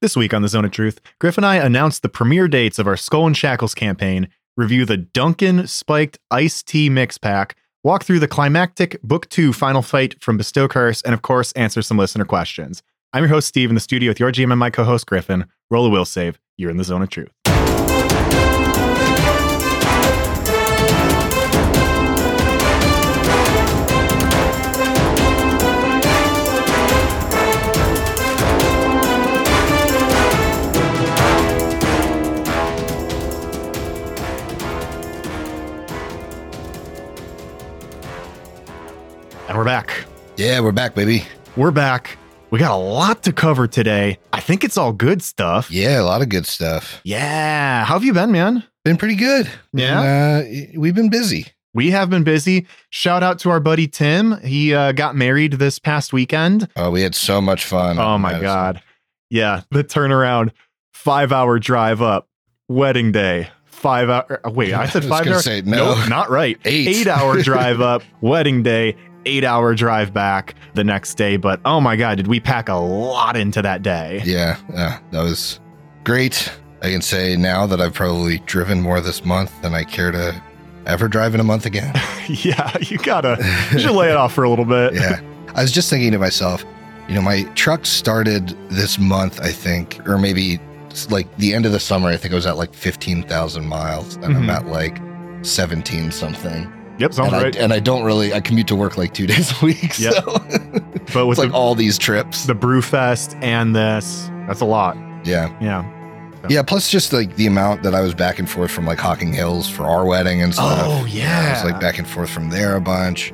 This week on the Zone of Truth, Griff and I announced the premiere dates of our Skull and Shackles campaign, review the Dunkin' Spiked Iced Tea Mix Pack, walk through the climactic Book 2 final fight from Bestow Curse, and of course, answer some listener questions. I'm your host, Steve, in the studio with your GM and my co host, Griffin. Roll a will save. You're in the Zone of Truth. And we're back. Yeah, we're back, baby. We're back. We got a lot to cover today. I think it's all good stuff. Yeah, a lot of good stuff. Yeah. How have you been, man? Been pretty good. Yeah. And, uh, we've been busy. We have been busy. Shout out to our buddy Tim. He uh, got married this past weekend. Oh, we had so much fun. Oh my Madison. God. Yeah. The turnaround, five hour drive up, wedding day, five hour. Wait, I said I was five gonna say, no. Nope, not right. Eight. Eight hour drive up, wedding day, eight hour drive back the next day. But oh my God, did we pack a lot into that day? Yeah, yeah, that was great. I can say now that I've probably driven more this month than I care to ever drive in a month again. yeah, you gotta, you should lay it off for a little bit. yeah. I was just thinking to myself, you know, my truck started this month, I think, or maybe like the end of the summer. I think I was at like 15,000 miles and I'm Mhm. at like 17 something. Yep, sounds and, right. I, and I don't really, I commute to work like two days a week. Yep. So but with it's like the, all these trips. the Brewfest and this, that's a lot. yeah. Yeah. Yeah. Plus just like the amount that I was back and forth from like Hocking Hills for our wedding and stuff. Oh, I yeah. was like back and forth from there a bunch.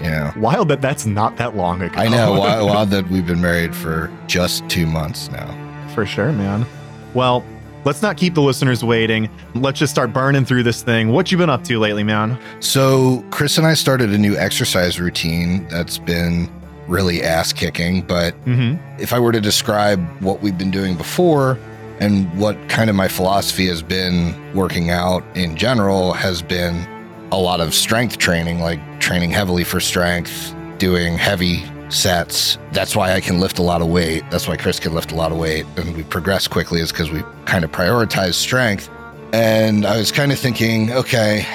Yeah, Wild that that's not that long ago. I know. wild, wild that we've been married for just two months now. For sure, man. Well, let's not keep the listeners waiting. Let's just start burning through this thing. What you been up to lately, man? So Chris and I started a new exercise routine that's been really ass kicking. But Mm-hmm. if I were to describe what we've been doing before and what kind of my philosophy has been working out in general has been a lot of strength training, like training heavily for strength, doing heavy sets. That's why I can lift a lot of weight. That's why Chris can lift a lot of weight and we progress quickly is because we kind of prioritize strength. And I was kind of thinking, okay,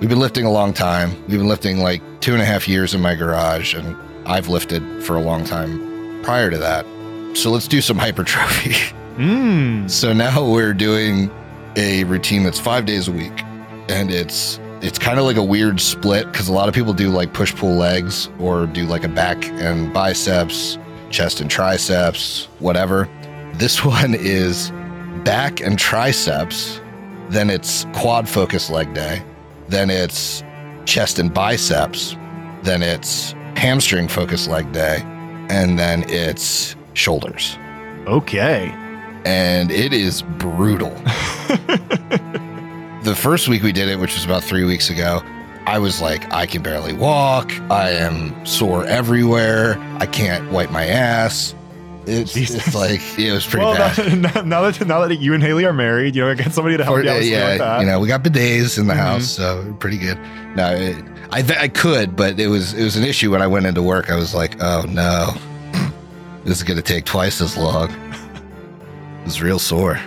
we've been lifting a long time. We've been lifting like two and a half years in my garage, and I've lifted for a long time prior to that. So let's do some hypertrophy. Mm. so now we're doing a routine that's five days a week, and it's it's kind of like a weird split because a lot of people do like push pull legs or do like a back and biceps, chest and triceps, whatever. This one is back and triceps, then it's quad focus leg day, then it's chest and biceps, then it's hamstring focus leg day, and then it's shoulders. Okay. And it is brutal. the first week we did it, which was about three weeks ago, I was like, I can barely walk. I am sore everywhere. I can't wipe my ass. It's, it's like, it was pretty well, bad. now, now that now that you and Haley are married, you know, I got somebody to help Or, you out yeah, like that. you know, we got bidets in the Mhm. house, so pretty good. No, it, I th- I could, but it was it was an issue when I went into work. I was like, oh no, this is gonna take twice as long. It was real sore.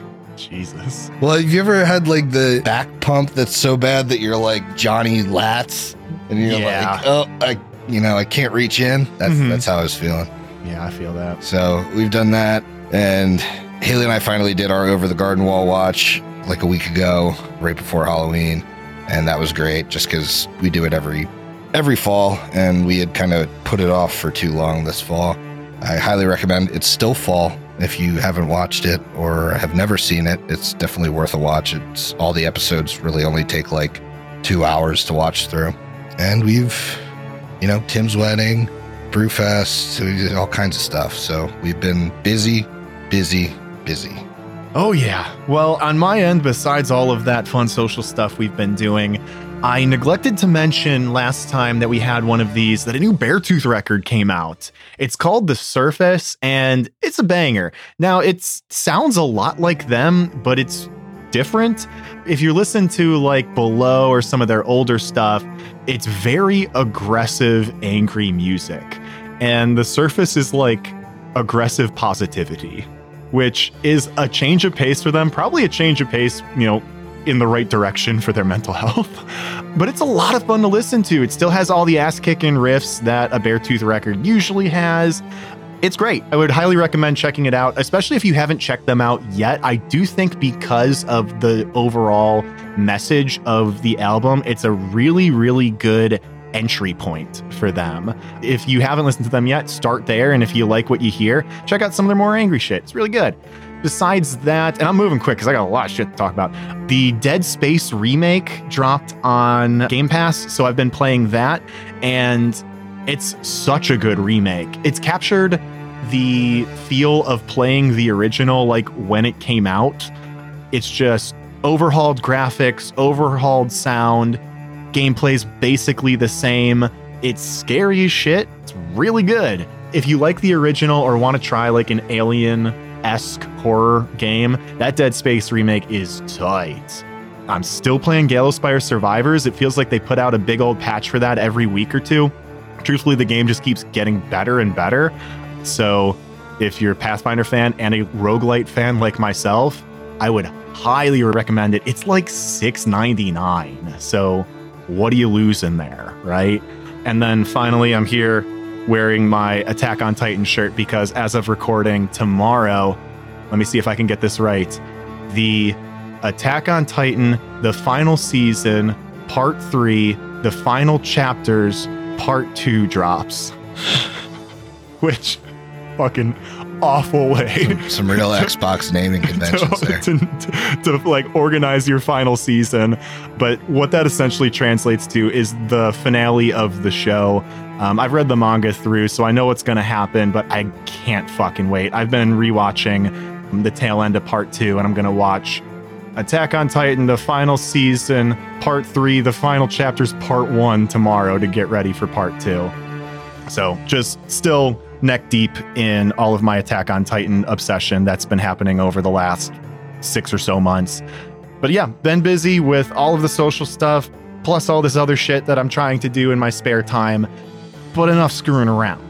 Jesus. Well, have you ever had like the back pump that's so bad that you're like Johnny Lats, and you're Yeah. like, oh, I, you know, I can't reach in. That's Mhm. that's how I was feeling. Yeah, I feel that. So we've done that, and Haley and I finally did our over the garden wall watch like a week ago, right before Halloween, and that was great. Just because we do it every every fall, and we had kind of put it off for too long this fall. I highly recommend. It's still fall. If you haven't watched it or have never seen it, it's definitely worth a watch. It's all the episodes really only take like two hours to watch through, and we've, you know, Tim's wedding, Brewfest, we did all kinds of stuff. So we've been busy, busy, busy. Oh, yeah. Well, on my end, besides all of that fun social stuff we've been doing, I neglected to mention last time that we had one of these that a new Beartooth record came out. It's called The Surface and it's a banger. Now, it sounds a lot like them, but it's different. If you listen to like Below or some of their older stuff, it's very aggressive, angry music. And The Surface is like aggressive positivity. which is a change of pace for them, probably a change of pace, you know, in the right direction for their mental health. but it's a lot of fun to listen to. It still has all the ass kicking riffs that a Beartooth record usually has. It's great. I would highly recommend checking it out, especially if you haven't checked them out yet. I do think because of the overall message of the album, it's a really, really good entry point for them. If you haven't listened to them yet, start there. And if you like what you hear, check out some of their more angry shit. It's really good. Besides that, and I'm moving quick because I got a lot of shit to talk about. The Dead Space remake dropped on Game Pass, so I've been playing that, and it's such a good remake. It's captured the feel of playing the original like when it came out. It's just overhauled graphics, overhauled sound, gameplay's basically the same. It's scary as shit. It's really good. If you like the original or want to try like an alien esque horror game, that Dead Space remake is tight. I'm still playing Gallowspire Survivors. It feels like they put out a big old patch for that every week or two. Truthfully, the game just keeps getting better and better. So, if you're a Pathfinder fan and a roguelite fan like myself, I would highly recommend it. It's like $6.99. So, what do you lose in there, right? And then finally, I'm here wearing my Attack on Titan shirt because as of recording tomorrow, let me see if I can get this right. The Attack on Titan, the final season, part three, the final chapters, part two drops. Which fucking awful way. Some, some real Xbox naming conventions to, there. to, to, to, like organize your final season. But what that essentially translates to is the finale of the show. Um, I've read the manga through, so I know what's going to happen, but I can't fucking wait. I've been rewatching the tail end of part two, and I'm going to watch Attack on Titan, the final season, part three, the final chapters, part one tomorrow to get ready for part two. So just still neck deep in all of my Attack on Titan obsession that's been happening over the last six or so months. But yeah, been busy with all of the social stuff, plus all this other shit that I'm trying to do in my spare time, but enough screwing around.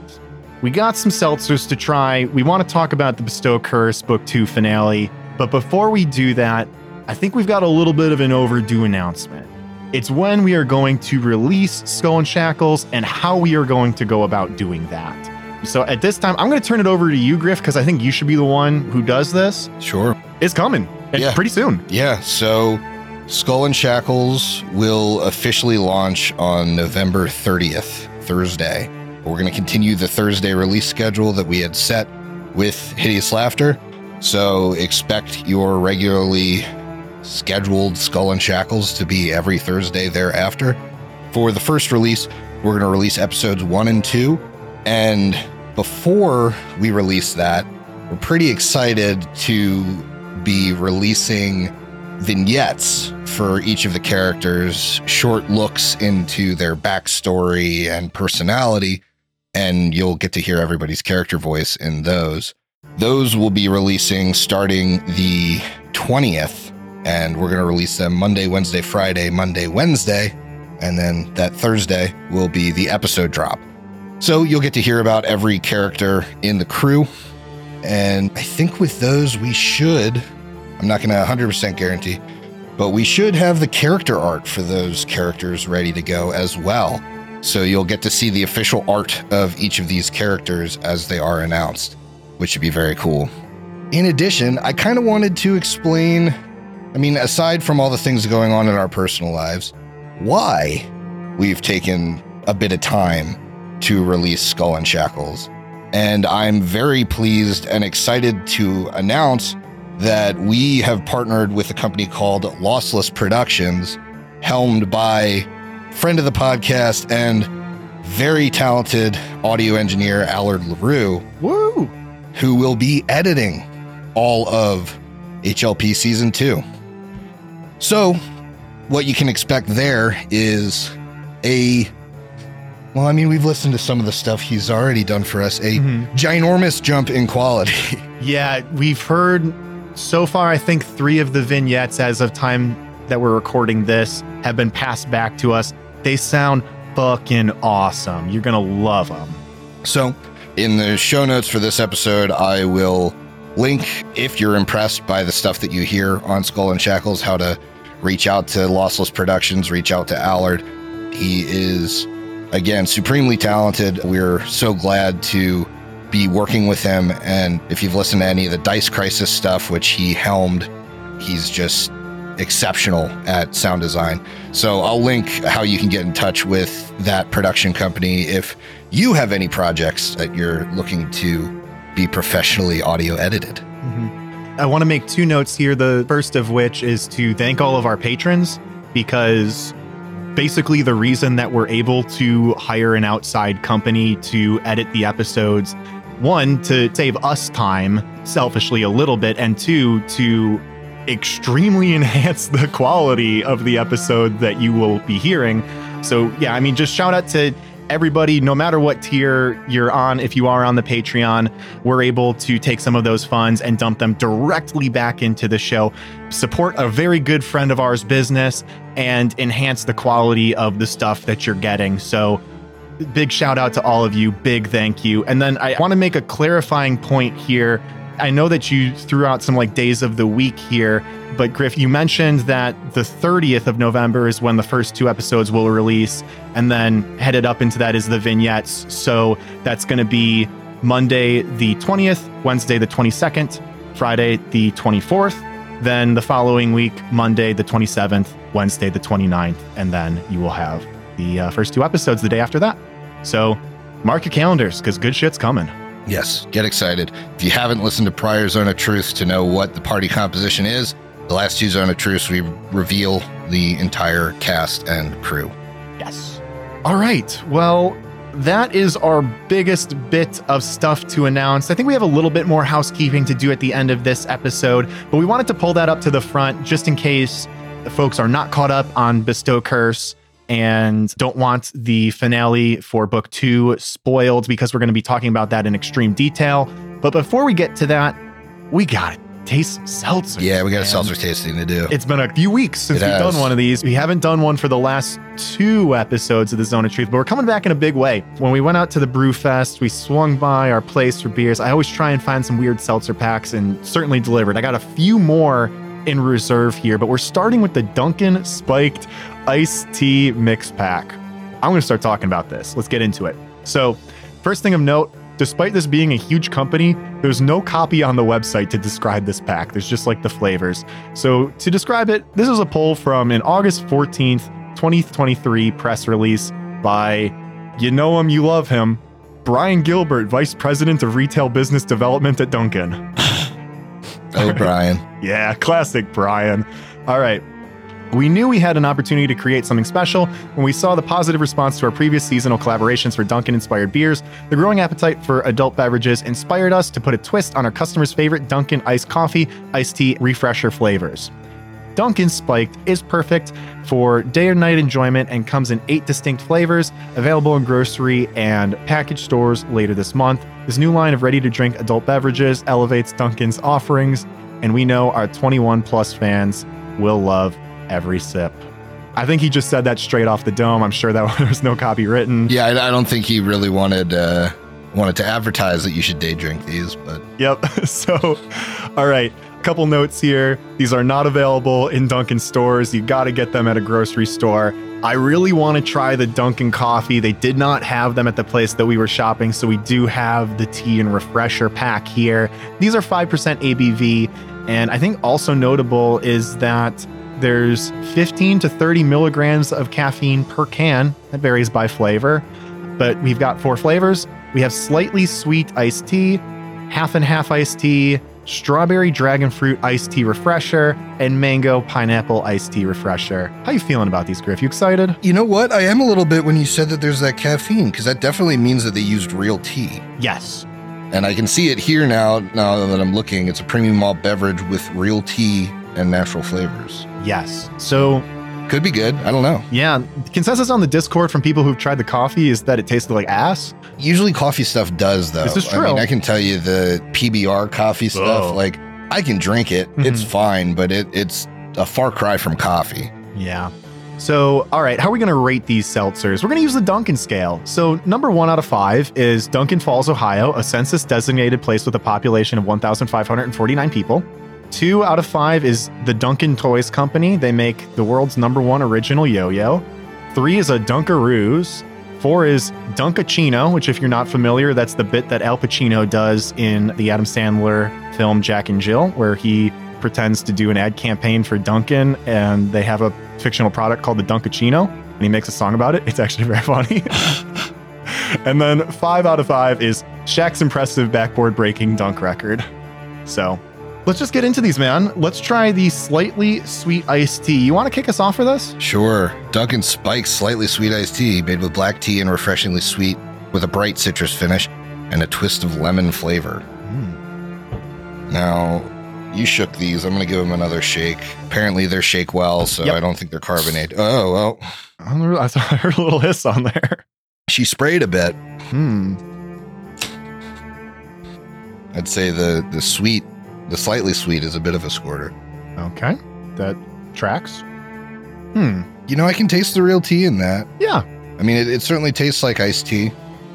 We got some seltzers to try. We want to talk about the Bestow Curse Book 2 finale, but before we do that, I think we've got a little bit of an overdue announcement. It's when we are going to release Skull and Shackles and how we are going to go about doing that. So at this time, I'm going to turn it over to you, Griff, because I think you should be the one who does this. Sure. It's coming and Yeah. pretty soon. Yeah, so Skull and Shackles will officially launch on November 30th, Thursday. We're going to continue the Thursday release schedule that we had set with Hideous Laughter. So expect your regularly scheduled Skull and Shackles to be every Thursday thereafter. For the first release, we're going to release episodes one and two. And before we release that, we're pretty excited to be releasing vignettes for each of the characters, short looks into their backstory and personality, and you'll get to hear everybody's character voice in those. Those will be releasing starting the 20th, and we're going to release them Monday, Wednesday, Friday, Monday, Wednesday, and then that Thursday will be the episode drop. So you'll get to hear about every character in the crew. And I think with those, we should, I'm not going to 100% guarantee, but we should have the character art for those characters ready to go as well. So you'll get to see the official art of each of these characters as they are announced, which should be very cool. In addition, I kind of wanted to explain, I mean, aside from all the things going on in our personal lives, why we've taken a bit of time to release Skull and Shackles. And I'm very pleased and excited to announce that we have partnered with a company called Lossless Productions, helmed by friend of the podcast and very talented audio engineer Allard LaRue, Woo! who will be editing all of HLP season two. So, what you can expect there is a well, I mean, we've listened to some of the stuff he's already done for us, a Mhm. ginormous jump in quality. Yeah, we've heard so far, I think three of the vignettes as of time that we're recording this have been passed back to us. They sound fucking awesome. You're going to love them. So, in the show notes for this episode, I will link if you're impressed by the stuff that you hear on Skull and Shackles, how to reach out to Lossless Productions, reach out to Allard. He is, again, supremely talented. We're so glad to be working with him. And if you've listened to any of the Dice Crisis stuff, which he helmed, he's just exceptional at sound design. So I'll link how you can get in touch with that production company if you have any projects that you're looking to be professionally audio edited. Mm-hmm. I want to make two notes here. The first of which is to thank all of our patrons because basically the reason that we're able to hire an outside company to edit the episodes one to save us time selfishly a little bit and two to extremely enhance the quality of the episode that you will be hearing. So yeah i mean just shout out to everybody, no matter what tier you're on, if you are on the Patreon, we're able to take some of those funds and dump them directly back into the show, support a very good friend of ours business, and enhance the quality of the stuff that you're getting. So, big shout out to all of you. Big thank you. And then I want to make a clarifying point here. I know that you threw out some like days of the week here, but Griff, you mentioned that the 30th of November is when the first two episodes will release, and then headed up into that is the vignettes. So that's going to be Monday the 20th, Wednesday the 22nd, Friday the 24th, then the following week, Monday the 27th, Wednesday the 29th, and then you will have the uh, first two episodes the day after that. So mark your calendars because good shit's coming. Yes, get excited. If you haven't listened to prior Zone of Truth to know what the party composition is, the last two Zone of Truth, we reveal the entire cast and crew. Yes. All right. Well, that is our biggest bit of stuff to announce. I think we have a little bit more housekeeping to do at the end of this episode, but we wanted to pull that up to the front just in case the folks are not caught up on Bestow Curse and don't want the finale for book two spoiled because we're going to be talking about that in extreme detail. But before we get to that, we got it taste seltzer. Yeah, we got a seltzer tasting to do. It's been a few weeks since it we've has. done one of these. We haven't done one for the last two episodes of the Zone of Truth, but we're coming back in a big way. When we went out to the Brew Fest, we swung by our place for beers. I always try and find some weird seltzer packs and certainly delivered. I got a few more in reserve here, but we're starting with the Dunkin' Spiked Iced Tea Mix Pack. I'm going to start talking about this. Let's get into it. So, first thing of note, Despite this being a huge company, there's no copy on the website to describe this pack. There's just like the flavors. So to describe it, this is a poll from an August 14th, 2023 press release by You Know Him, You Love Him, Brian Gilbert, Vice President of Retail Business Development at Dunkin'. oh, Brian. yeah, classic Brian. All right. We knew we had an opportunity to create something special when we saw the positive response to our previous seasonal collaborations for Dunkin' inspired beers. The growing appetite for adult beverages inspired us to put a twist on our customers' favorite Dunkin' iced coffee, iced tea, refresher flavors. Dunkin' Spiked is perfect for day or night enjoyment and comes in eight distinct flavors, available in grocery and package stores later this month. This new line of ready to drink adult beverages elevates Dunkin's offerings, and we know our 21 plus fans will love every sip. I think he just said that straight off the dome. I'm sure that there was no copy written. Yeah, I, I don't think he really wanted uh, wanted to advertise that you should day drink these, but yep. so, all right, a couple notes here. These are not available in Dunkin' stores. You got to get them at a grocery store. I really want to try the Dunkin' coffee. They did not have them at the place that we were shopping, so we do have the tea and refresher pack here. These are 5% ABV, and I think also notable is that there's 15 to 30 milligrams of caffeine per can. That varies by flavor, but we've got four flavors. We have slightly sweet iced tea, half and half iced tea, strawberry dragon fruit iced tea refresher, and mango pineapple iced tea refresher. How you feeling about these, Griff? You excited? You know what? I am a little bit when you said that there's that caffeine, because that definitely means that they used real tea. Yes. And I can see it here now. Now that I'm looking, it's a premium malt beverage with real tea and natural flavors. Yes. So could be good. I don't know. Yeah. Consensus on the Discord from people who've tried the coffee is that it tasted like ass. Usually coffee stuff does though. This is true. I mean, I can tell you the PBR coffee stuff, oh. like I can drink it. Mm-hmm. It's fine, but it, it's a far cry from coffee. Yeah. So, all right, how are we going to rate these seltzers? We're going to use the Duncan scale. So, number one out of five is Duncan Falls, Ohio, a census designated place with a population of 1,549 people. Two out of five is the Duncan Toys Company. They make the world's number one original yo yo. Three is a Dunkaroos. Four is Dunkachino, which, if you're not familiar, that's the bit that Al Pacino does in the Adam Sandler film Jack and Jill, where he pretends to do an ad campaign for Dunkin' and they have a fictional product called the Dunkachino and he makes a song about it. It's actually very funny. and then five out of five is Shaq's impressive backboard breaking dunk record. So let's just get into these, man. Let's try the slightly sweet iced tea. You want to kick us off for this? Sure. Dunkin' Spikes slightly sweet iced tea made with black tea and refreshingly sweet with a bright citrus finish and a twist of lemon flavor. Mm. Now, you shook these. I'm going to give them another shake. Apparently, they're shake well, so Yep. I don't think they're carbonated. Oh, well. I don't know, I thought I heard a little hiss on there. She sprayed a bit. Hmm. I'd say the the sweet, the slightly sweet is a bit of a squirter. Okay. That tracks. Hmm. You know, I can taste the real tea in that. Yeah. I mean, it, it certainly tastes like iced tea.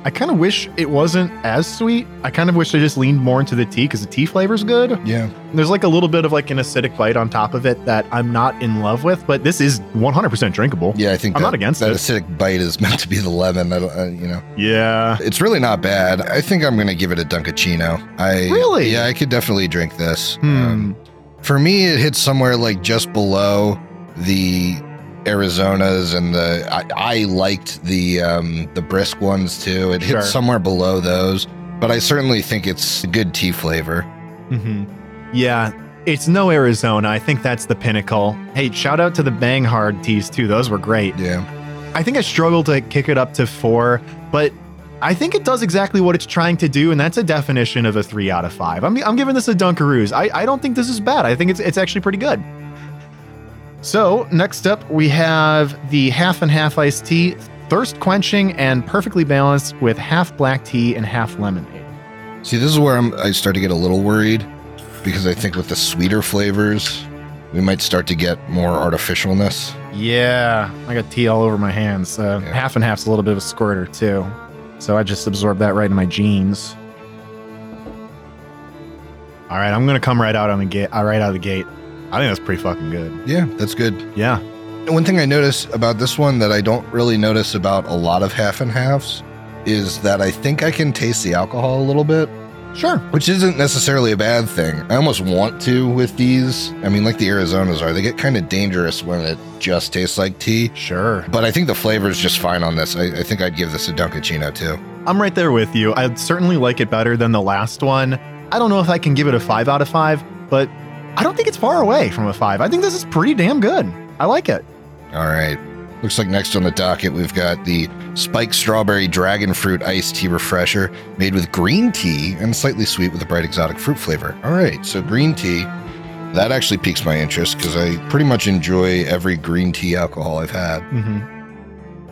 I kind of wish it wasn't as sweet. I kind of wish they just leaned more into the tea because the tea flavor's good. Yeah. There's like a little bit of like an acidic bite on top of it that I'm not in love with, but this is 100% drinkable. Yeah, I think I'm that, not against that it. acidic bite is meant to be the lemon. I don't, uh, you know, Yeah. it's really not bad. I think I'm going to give it a Dunkachino. I Really? Yeah, I could definitely drink this. Hmm. Um, for me, it hits somewhere like just below the Arizonas and the. I, I liked the um, the brisk ones too. It Sure. hits somewhere below those, but I certainly think it's a good tea flavor. hmm Yeah. It's no Arizona. I think that's the pinnacle. Hey, shout out to the Bang Hard teas too. Those were great. Yeah. I think I struggled to kick it up to four, but I think it does exactly what it's trying to do, and that's a definition of a three out of five. I'm, I'm giving this a Dunkaroos. I, I don't think this is bad. I think it's it's actually pretty good. So next up, we have the half and half iced tea, thirst quenching and perfectly balanced with half black tea and half lemonade. See, this is where I'm, I start to get a little worried because I think with the sweeter flavors, we might start to get more artificialness. Yeah, I got tea all over my hands. Uh, Yeah. Half and half's a little bit of a squirter too, so I just absorbed that right in my jeans. All right, I'm gonna come right out on the gate. Uh, right out of the gate. I think that's pretty fucking good. Yeah, that's good. Yeah. One thing I notice about this one that I don't really notice about a lot of half and halves is that I think I can taste the alcohol a little bit, Sure. which isn't necessarily a bad thing. I almost want to with these. I mean, like the Arizonas are, they get kind of dangerous when it just tastes like tea. Sure. But I think the flavor is just fine on this. I, I think I'd give this a Dunkachino too. I'm right there with you. I'd certainly like it better than the last one. I don't know if I can give it a five out of five, but I don't think it's far away from a five. I think this is pretty damn good. I like it. All right. Looks like next on the docket, we've got the spiked strawberry dragon fruit iced tea refresher made with green tea and slightly sweet with a bright exotic fruit flavor. All right. So, green tea, that actually piques my interest because I pretty much enjoy every green tea alcohol I've had. hmm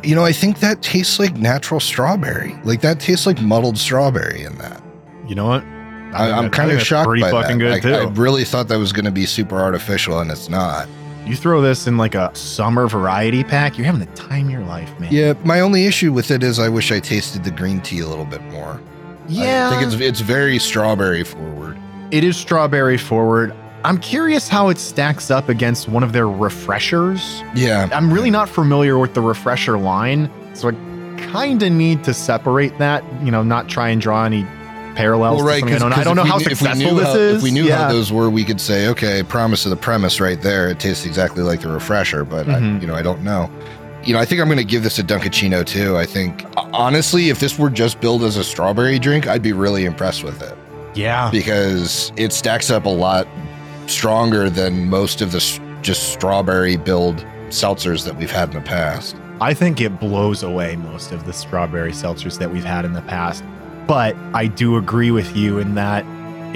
You know, I think that tastes like natural strawberry. Like, that tastes like muddled strawberry in that. You know what? I, I'm kind of shocked Pretty by fucking that. good I, I really thought that was going to be super artificial, and it's not. You throw this in like a summer variety pack, you're having the time of your life, man. Yeah, my only issue with it is I wish I tasted the green tea a little bit more. Yeah. I think it's it's very strawberry forward. it is strawberry forward. I'm curious how it stacks up against one of their refreshers. Yeah. I'm really not familiar with the refresher line, so I kind of need to separate that, you know, not try and draw any parallels. Well, to right. something I don't, I 'cause don't know how knew- if we successful this how- is. If we knew yeah. how those were, we could say, okay, promise of the premise right there. It tastes exactly like the refresher, but Mhm. I, you know, I don't know. You know, I think I'm going to give this a Dunkachino too. I think honestly, if this were just billed as a strawberry drink, I'd be really impressed with it yeah. because it stacks up a lot stronger than most of the just strawberry build seltzers that we've had in the past. I think it blows away most of the strawberry seltzers that we've had in the past. But I do agree with you in that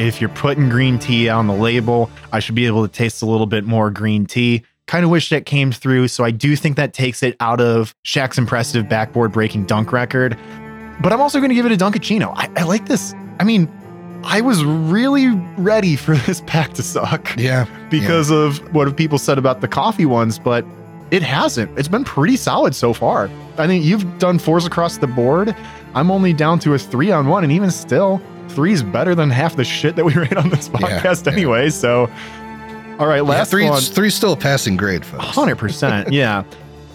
if you're putting green tea on the label, I should be able to taste a little bit more green tea. Kind of wish that came through. So I do think that takes it out of Shaq's impressive backboard breaking dunk record. But I'm also going to give it a Dunkachino. I, I like this. I mean, I was really ready for this pack to suck Yeah. because of what people said about the coffee ones, but it hasn't. It's been pretty solid so far. I think you've done fours across the board. I'm only down to a three on one, and even still, three's better than half the shit that we rate on this podcast yeah. anyway. So, all right, Yeah, last three, one. three's still a passing grade, folks. Hundred percent, yeah.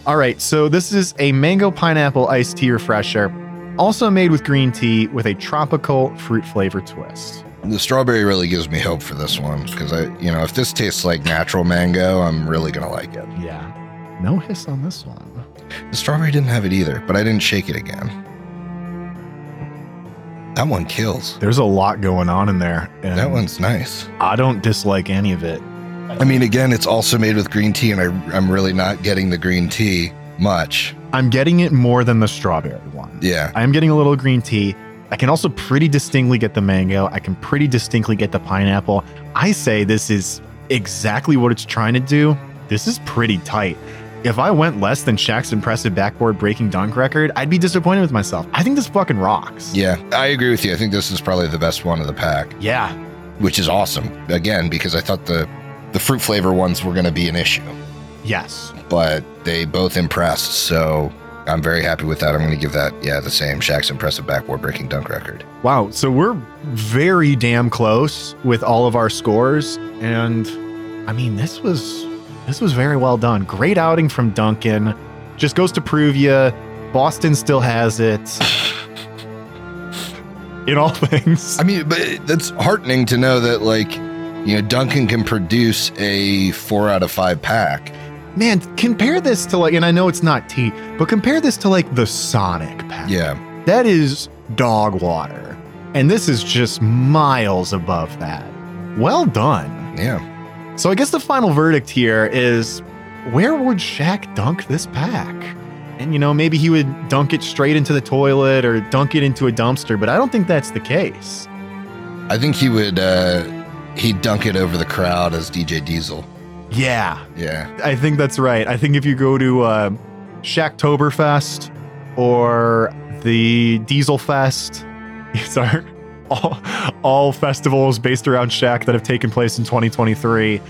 All right, so this is a mango pineapple iced tea refresher, also made with green tea with a tropical fruit flavor twist. The strawberry really gives me hope for this one because I, you know, if this tastes like natural mango, I'm really gonna like it. Yeah, no hiss on this one. The strawberry didn't have it either, but I didn't shake it again. That one kills. There's a lot going on in there, and That one's nice. I don't dislike any of it. I mean, again, it's also made with green tea, and I, I'm really not getting the green tea much. I'm getting it more than the strawberry one. Yeah, I am getting a little green tea. I can also pretty distinctly get the mango. I can pretty distinctly get the pineapple. I say this is exactly what it's trying to do. This is pretty tight. If I went less than Shaq's impressive backboard breaking dunk record, I'd be disappointed with myself. I think this fucking rocks. yeah, I agree with you. I think this is probably the best one of the pack, Yeah. which is awesome. Again, because I thought the the fruit flavor ones were going to be an issue, Yes. but they both impressed. So I'm very happy with that. I'm going to give that, yeah, the same Shaq's impressive backboard breaking dunk record. Wow. So we're very damn close with all of our scores. And I mean, this was this was very well done. Great outing from Dunkin'. Just goes to prove you Boston still has it. In all things. I mean, but that's heartening to know that, like, you know, Dunkin' can produce a four out of five pack. Man, compare this to like, and I know it's not tea, but compare this to like the Sonic pack. Yeah. That is dog water. And this is just miles above that. Well done. Yeah. So I guess the final verdict here is where would Shaq dunk this pack? And you know, maybe he would dunk it straight into the toilet or dunk it into a dumpster, but I don't think that's the case. I think he would, uh, he'd dunk it over the crowd as DJ Diesel. Yeah, Yeah. I think that's right. I think if you go to uh, Shacktoberfest or the Diesel Fest, are all, all festivals based around Shaq that have taken place in 2023.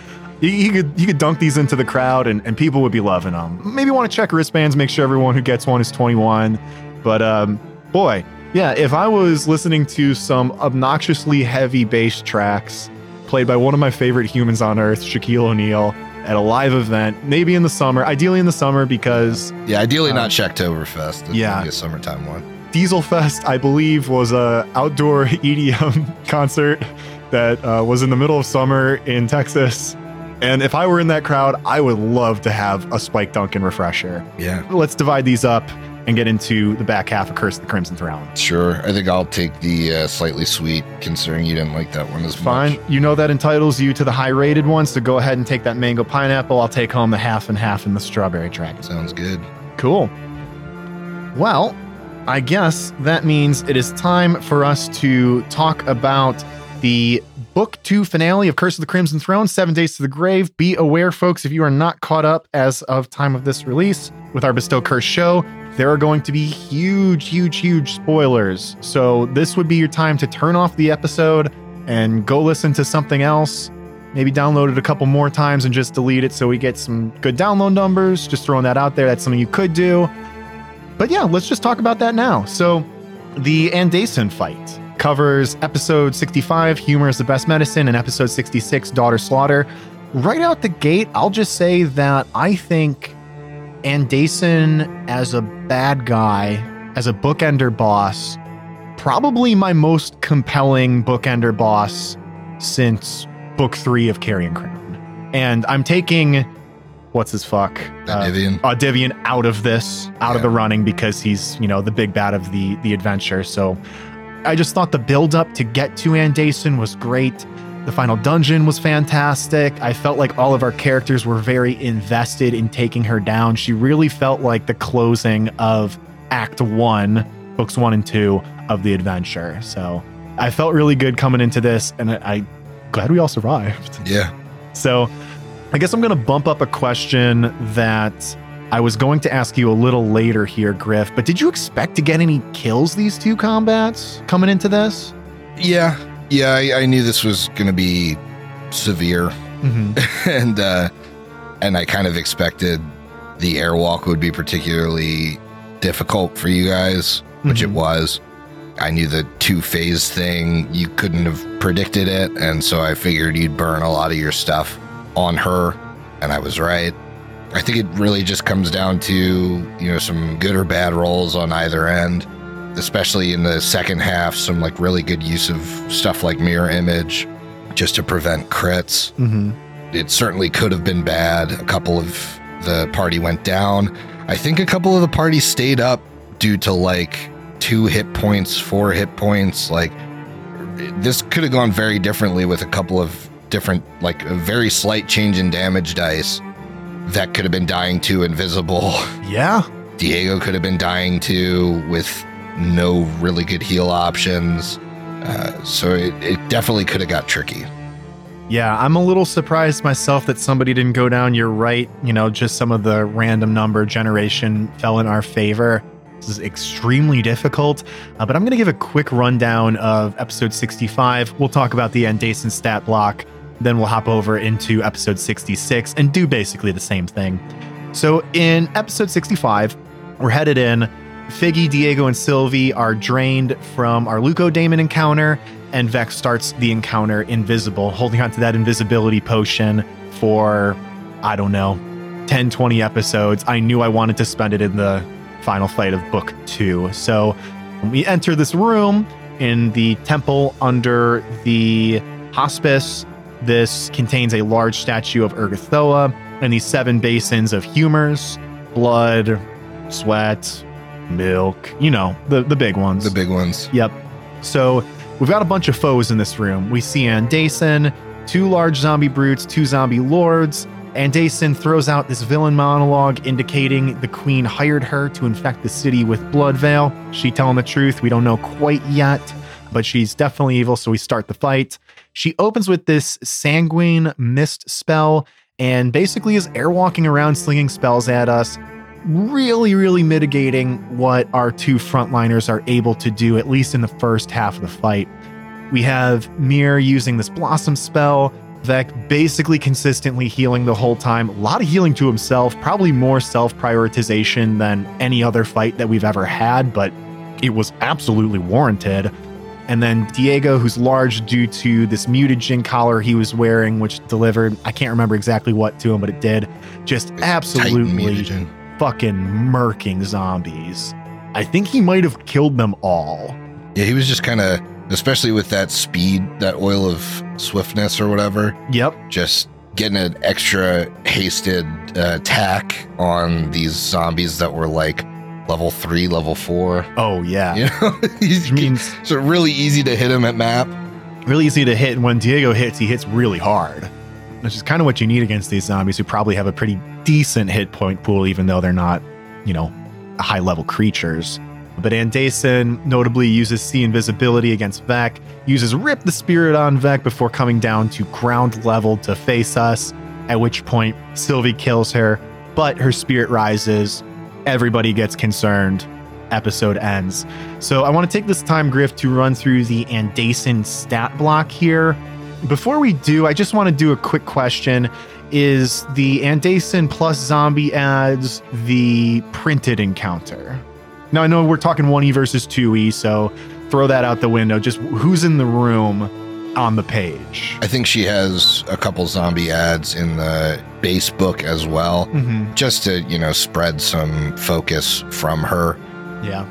You, you could you could dunk these into the crowd and, and people would be loving them. Maybe want to check wristbands, make sure everyone who gets one is 21. But um, boy, yeah, if I was listening to some obnoxiously heavy bass tracks played by one of my favorite humans on earth, Shaquille O'Neal, at a live event, maybe in the summer, ideally in the summer because Yeah. Ideally, Um, not Shacktoberfest. It's yeah. a summertime one. Diesel Fest, I believe, was a outdoor EDM concert that uh, was in the middle of summer in Texas. And if I were in that crowd, I would love to have a Spike Dunkin' refresher. Yeah. Let's divide these up and get into the back half of Curse of the Crimson Throne. Sure. I think I'll take the uh, slightly sweet, considering you didn't like that one as Fine. much. Fine. You know that entitles you to the high rated one, so go ahead and take that mango pineapple. I'll take home the half and half and the strawberry dragon. Sounds good. Cool. Well, I guess that means it is time for us to talk about the book two finale of Curse of the Crimson Throne, Seven Days to the Grave. Be aware, folks, if you are not caught up as of time of this release with our Bestow Curse show, there are going to be huge, huge, huge spoilers. So this would be your time to turn off the episode and go listen to something else. Maybe download it a couple more times and just delete it so we get some good download numbers. Just throwing that out there. That's something you could do. But yeah, let's just talk about that now. So, the Andaisin fight covers episode 65, Humor is the Best Medicine, and episode 66, Daughter Slaughter. Right out the gate, I'll just say that I think Andaisin as a bad guy, as a bookender boss, probably my most compelling bookender boss since book three of Carrion Crown. And I'm taking what's his fuck? Uh, Divian. uh, Divian out of this, out of the running because he's you know the big bad of the the adventure. So I just thought the build up to get to Andaisin was great. The final dungeon was fantastic. I felt like all of our characters were very invested in taking her down. She really felt like the closing of Act One, books one and two of the adventure. So I felt really good coming into this, and I, I glad we all survived. Yeah. So I guess I'm going to bump up a question that I was going to ask you a little later here, Griff. But did you expect to get any kills these two combats coming into this? Yeah. Yeah. I, I knew this was going to be severe. Mm-hmm. and uh and I kind of expected the airwalk would be particularly difficult for you guys, which Mhm. it was. I knew the two phase thing, you couldn't have predicted it. And so I figured you'd burn a lot of your stuff on her. And I was right. I think it really just comes down to, you know, some good or bad rolls on either end, especially in the second half, some like really good use of stuff like mirror image just to prevent crits Mm-hmm. it certainly could have been bad. A couple of the party went down. I think a couple of the party stayed up due to like two hit points, four hit points. Like this could have gone very differently with a couple of different, like a very slight change in damage dice. That could have been dying to invisible. Yeah. Diego could have been dying to with no really good heal options. Uh, so it, it definitely could have got tricky. Yeah, I'm a little surprised myself that somebody didn't go down. You're right. You know, just some of the random number generation fell in our favor. This is extremely difficult, uh, but I'm going to give a quick rundown of episode 65. We'll talk about the Andaisin stat block, then we'll hop over into episode 66 and do basically the same thing. So, in episode 65, we're headed in. Figgy, Diego, and Sylvie are drained from our leukodaemon encounter, and Vex starts the encounter invisible, holding on to that invisibility potion for, I don't know, 10, 20 episodes. I knew I wanted to spend it in the final fight of book two. So we enter this room in the temple under the hospice. This contains a large statue of Urgathoa and these seven basins of humors, blood, sweat, milk, you know, the, the big ones. The big ones. Yep. So we've got a bunch of foes in this room. We see Andaisin, two large zombie brutes, two zombie lords. Andaisin throws out this villain monologue indicating the queen hired her to infect the city with blood veil. She telling the truth? We don't know quite yet, but she's definitely evil, so we start the fight. She opens with this sanguine mist spell and basically is airwalking around slinging spells at us really, really mitigating what our two frontliners are able to do, at least in the first half of the fight. We have Mir using this Blossom spell, Vec basically consistently healing the whole time. A lot of healing to himself, probably more self prioritization than any other fight that we've ever had, but it was absolutely warranted. And then Diego, who's large due to this mutagen collar he was wearing, which delivered, I can't remember exactly what to him, but it did. Just Titan absolutely fucking murking zombies. I think he might have killed them all. Yeah, he was just kind of, especially with that speed, that oil of swiftness or whatever, Yep. just getting an extra hasted uh, attack on these zombies that were like level three, level four. Oh, yeah. You know, He's- means so really easy to hit him at map. really easy to hit. And when Diego hits, he hits really hard, which is kind of what you need against these zombies who probably have a pretty decent hit point pool, even though they're not, you know, high level creatures. But Andaisin notably uses see invisibility against Vec, uses Rip the Spirit on Vec before coming down to ground level to face us, at which point Sylvie kills her, but her spirit rises. Everybody gets concerned. Episode ends. So I want to take this time, Griff, to run through the Andaisin stat block here. Before we do, I just want to do a quick question. Is the Andaisin plus zombie ads the printed encounter? Now I know we're talking 1E versus 2E, so throw that out the window. Just who's in the room on the page? I think she has a couple zombie ads in the base book as well, Mm-hmm. just to, you know, spread some focus from her. Yeah.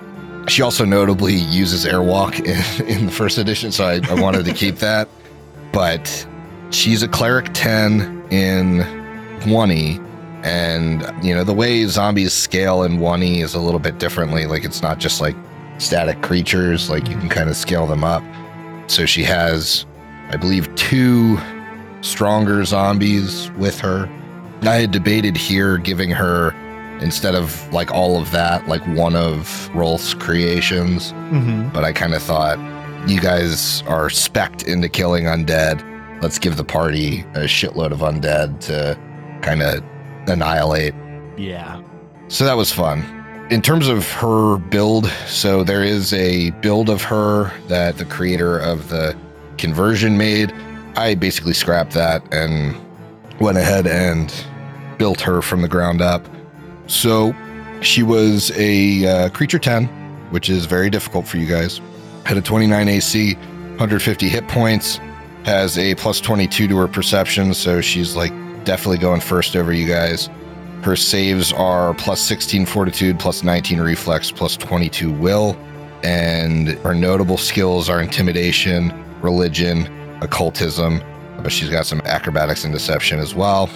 She also notably uses airwalk in, in the first edition, so I, I wanted to keep that. But she's a cleric 10 in 1E. And, you know, the way zombies scale in 1E is a little bit differently. Like, it's not just like static creatures, like, you can kind of scale them up. So she has, I believe, two stronger zombies with her. I had debated here giving her instead of like all of that, like one of Rolf's creations. Mm-hmm. But I kind of thought, you guys are specked into killing undead. Let's give the party a shitload of undead to kind of annihilate. Yeah. So that was fun. In terms of her build, so there is a build of her that the creator of the conversion made. I basically scrapped that and went ahead and built her from the ground up. So she was a uh, creature 10, which is very difficult for you guys. Had a 29 AC, 150 hit points, has a plus 22 to her perception, so she's like definitely going first over you guys. Her saves are plus 16 fortitude, plus 19 reflex, plus 22 will. And her notable skills are intimidation, religion, occultism, but she's got some acrobatics and deception as well.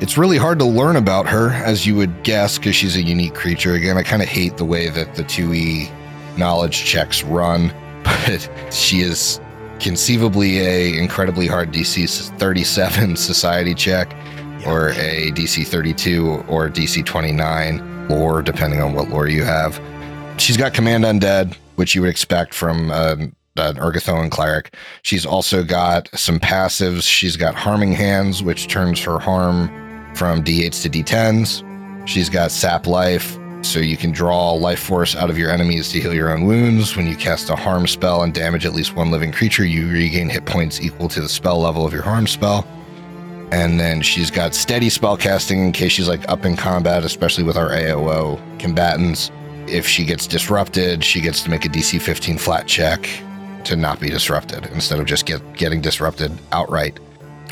It's really hard to learn about her, as you would guess, because she's a unique creature. Again, I kind of hate the way that the 2E knowledge checks run, but she is conceivably a incredibly hard DC 37 society check or a DC 32 or DC 29 lore, depending on what lore you have. She's got Command Undead, which you would expect from um, an Urgathoan cleric. She's also got some passives. She's got Harming Hands, which turns her harm from D8s to D10s. She's got Sap Life, so you can draw life force out of your enemies to heal your own wounds. When you cast a harm spell and damage at least one living creature, you regain hit points equal to the spell level of your harm spell. And then she's got steady spell casting in case she's like up in combat, especially with our AOO combatants. If she gets disrupted, she gets to make a DC 15 flat check to not be disrupted instead of just get getting disrupted outright.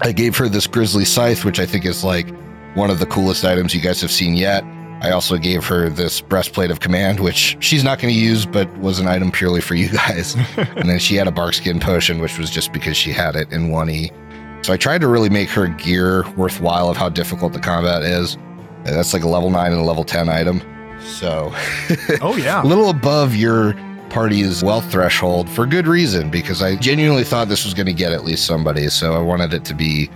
I gave her this Grisly Scythe, which I think is like one of the coolest items you guys have seen yet. I also gave her this breastplate of command, which she's not going to use, but was an item purely for you guys. and then she had a barkskin potion, which was just because she had it in 1E. So I tried to really make her gear worthwhile of how difficult the combat is. That's like a level 9 and a level 10 item. So, oh, yeah. a little above your party's wealth threshold for good reason, because I genuinely thought this was going to get at least somebody. So I wanted it to be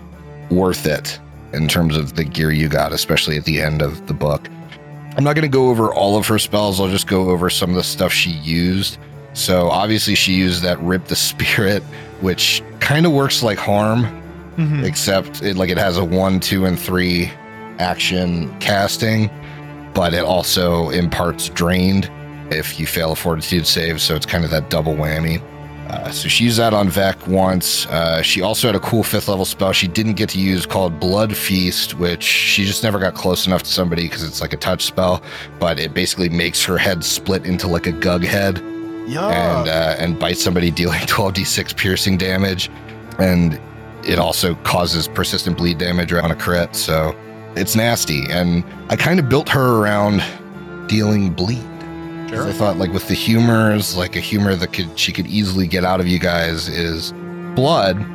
worth it in terms of the gear you got, especially at the end of the book. I'm not going to go over all of her spells. I'll just go over some of the stuff she used. So obviously she used that rip the spirit, which kind of works like harm, mm-hmm. except it like it has a one, two, and three action casting, but it also imparts drained if you fail a fortitude save. So it's kind of that double whammy. Uh, so she used that on Vec once. Uh, she also had a cool fifth level spell she didn't get to use called Blood Feast, which she just never got close enough to somebody because it's like a touch spell, but it basically makes her head split into like a gug head and uh, and bite somebody, dealing 12d6 piercing damage, and it also causes persistent bleed damage on a crit. So it's nasty, and I kind of built her around dealing bleed. Sure. I thought like with the humors, like a humor that could she could easily get out of you guys is blood.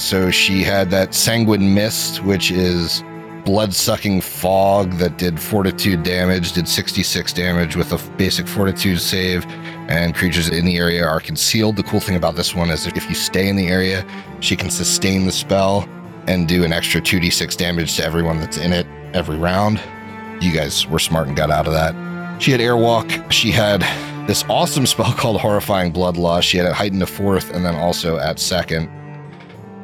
So she had that sanguine mist, which is blood sucking fog that did fortitude damage, did 66 damage with a basic fortitude save, and creatures in the area are concealed. The cool thing about this one is if you stay in the area, she can sustain the spell and do an extra 2d6 damage to everyone that's in it every round. You guys were smart and got out of that. She had Airwalk. She had this awesome spell called Horrifying Bloodlust. She had it heightened to fourth and then also at second.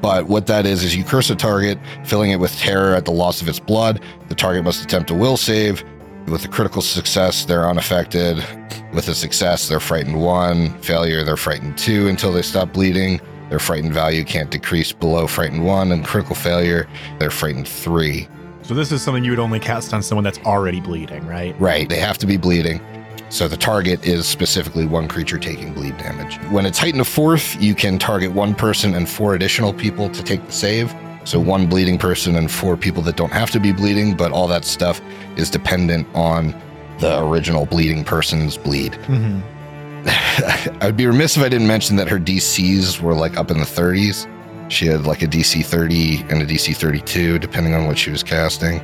But what that is, is you curse a target, filling it with terror at the loss of its blood. The target must attempt a will save. With a critical success, they're unaffected. With a success, they're frightened one. Failure, they're frightened two until they stop bleeding. Their frightened value can't decrease below frightened one. And critical failure, they're frightened three. So this is something you would only cast on someone that's already bleeding, right? Right. They have to be bleeding. So the target is specifically one creature taking bleed damage. When it's heightened to fourth, you can target one person and four additional people to take the save. So one bleeding person and four people that don't have to be bleeding, but all that stuff is dependent on the original bleeding person's bleed. Mm-hmm. I'd be remiss if I didn't mention that her DCs were like up in the 30s. She had like a DC 30 and a DC 32, depending on what she was casting.